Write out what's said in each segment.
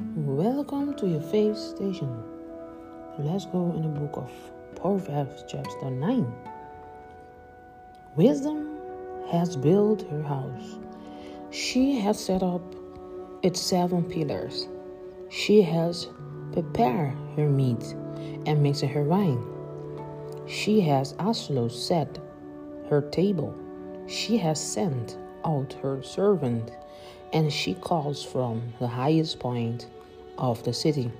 Welcome to your faith station. Let's go in the book of Proverbs, chapter 9. Wisdom has built her house. She has set up its seven pillars. She has prepared her meat and mixed her wine. She has also set her table. She has sent out her servant, and she calls from the highest point of the city.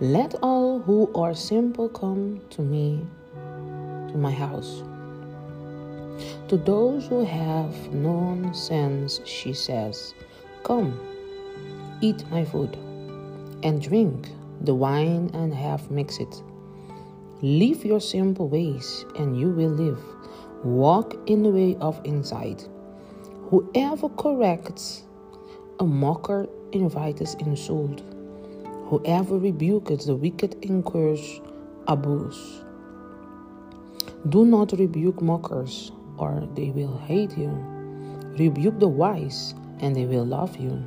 Let all who are simple come to me, to my house. To those who have no sense, she says, Come, eat my food, and drink the wine and have mixed it. Leave your simple ways, and you will live. Walk in the way of insight. Whoever corrects a mocker invites insult. Whoever rebukes the wicked incurs abuse. Do not rebuke mockers, or they will hate you. Rebuke the wise, and they will love you.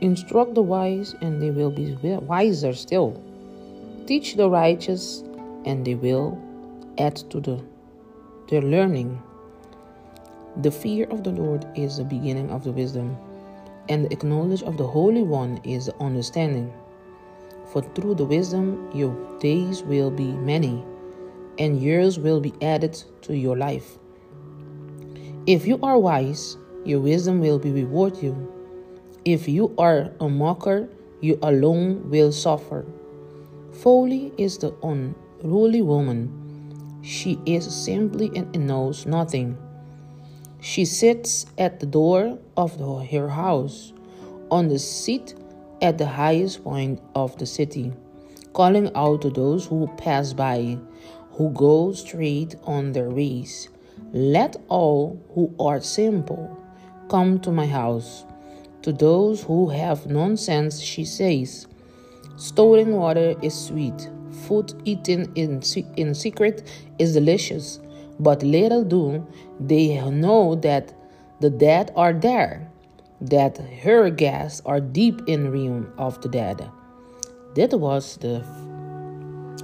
Instruct the wise, and they will be wiser still. Teach the righteous, and they will add to the, their learning. The fear of the Lord is the beginning of the wisdom, and the knowledge of the Holy One is understanding. For through the wisdom your days will be many, and years will be added to your life. If you are wise, your wisdom will be reward you. If you are a mocker, you alone will suffer. Folly is the unruly woman. She is simply and knows nothing. She sits at the door of the, her house, on the seat at the highest point of the city, calling out to those who pass by, who go straight on their ways. Let all who are simple come to my house. To those who have nonsense, she says, Stolen water is sweet, food eaten in, in secret is delicious, but little do they know that the dead are there that her guests are deep in realm of the dead. That was the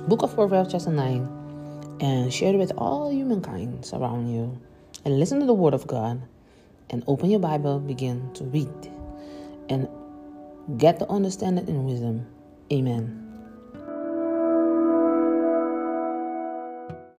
book of Proverbs, chapter 9, and share it with all humankind around you. And listen to the word of God, and open your Bible, begin to read, and get the understanding and wisdom. Amen.